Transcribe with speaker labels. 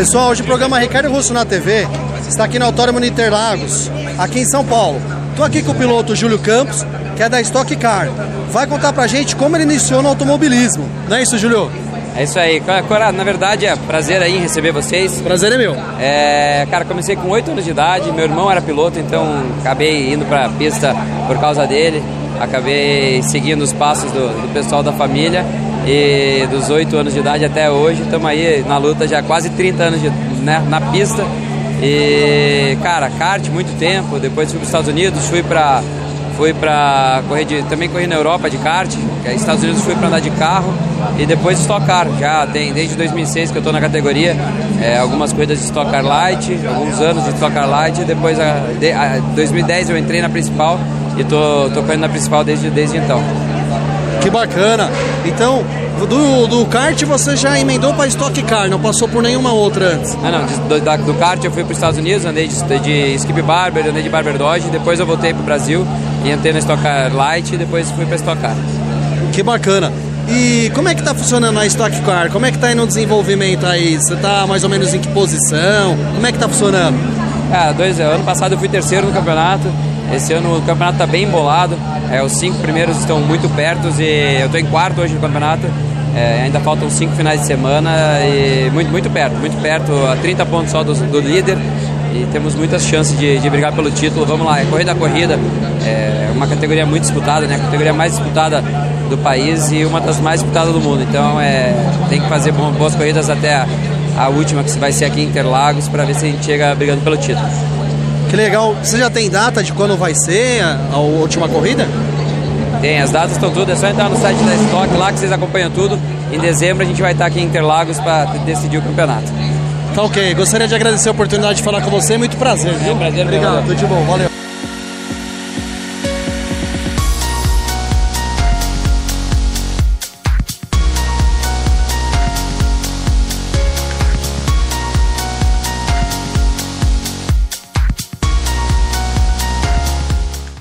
Speaker 1: Pessoal, hoje o programa Ricardo Russo na TV está aqui no Autódromo de Interlagos, aqui em São Paulo. Estou aqui com o piloto Júlio Campos, que é da Stock Car. Vai contar pra gente como ele iniciou no automobilismo. Não é isso, Júlio?
Speaker 2: É isso aí. Cora, na verdade é prazer aí em receber vocês.
Speaker 1: Prazer é meu.
Speaker 2: É, cara, comecei com 8 anos de idade, meu irmão era piloto, então acabei indo pra pista por causa dele. Acabei seguindo os passos do, do pessoal da família e dos 8 anos de idade até hoje estamos aí na luta já quase 30 anos de, né, na pista. E, cara, kart muito tempo, depois fui para os Estados Unidos, fui para fui para correr de, também corri na Europa de kart, é Estados Unidos fui para andar de carro e depois Stock Car. Já tem desde 2006 que eu estou na categoria, é, algumas corridas de Stock Car Light, alguns anos de Stock Car Light, depois a, de, a 2010 eu entrei na principal e tô correndo na principal desde, desde então.
Speaker 1: Que bacana. Então, do, do kart você já emendou para Stock Car, não passou por nenhuma outra antes?
Speaker 2: Ah, não, do, da, do kart eu fui para os Estados Unidos, andei de, de Skip Barber, andei de Barber Dodge, depois eu voltei para o Brasil e entrei na Stock Car Light e depois fui para Stock Car.
Speaker 1: Que bacana. E como é que tá funcionando a Stock Car? Como é que tá indo o desenvolvimento aí? Você tá mais ou menos em que posição? Como é que tá funcionando?
Speaker 2: Ah, dois, ano passado eu fui terceiro no campeonato, esse ano o campeonato está bem embolado, é, os cinco primeiros estão muito perto e eu estou em quarto hoje no campeonato. É, ainda faltam cinco finais de semana e muito, muito perto, muito perto, a 30 pontos só do, do líder e temos muitas chances de, de, brigar pelo título. Vamos lá, é corrida a corrida, é uma categoria muito disputada, né? A categoria mais disputada do país e uma das mais disputadas do mundo. Então é, tem que fazer boas corridas até a, a última, que vai ser aqui em Interlagos, para ver se a gente chega brigando pelo título.
Speaker 1: Que legal. Você já tem data de quando vai ser a, a última corrida?
Speaker 2: Tem, as datas estão tudo, é só entrar no site da Stock lá que vocês acompanham tudo. Em dezembro a gente vai estar aqui em Interlagos para decidir o campeonato.
Speaker 1: Tá ok, gostaria de agradecer a oportunidade de falar com você, muito prazer, viu?
Speaker 2: É, prazer
Speaker 1: Obrigado, tudo de bom, valeu.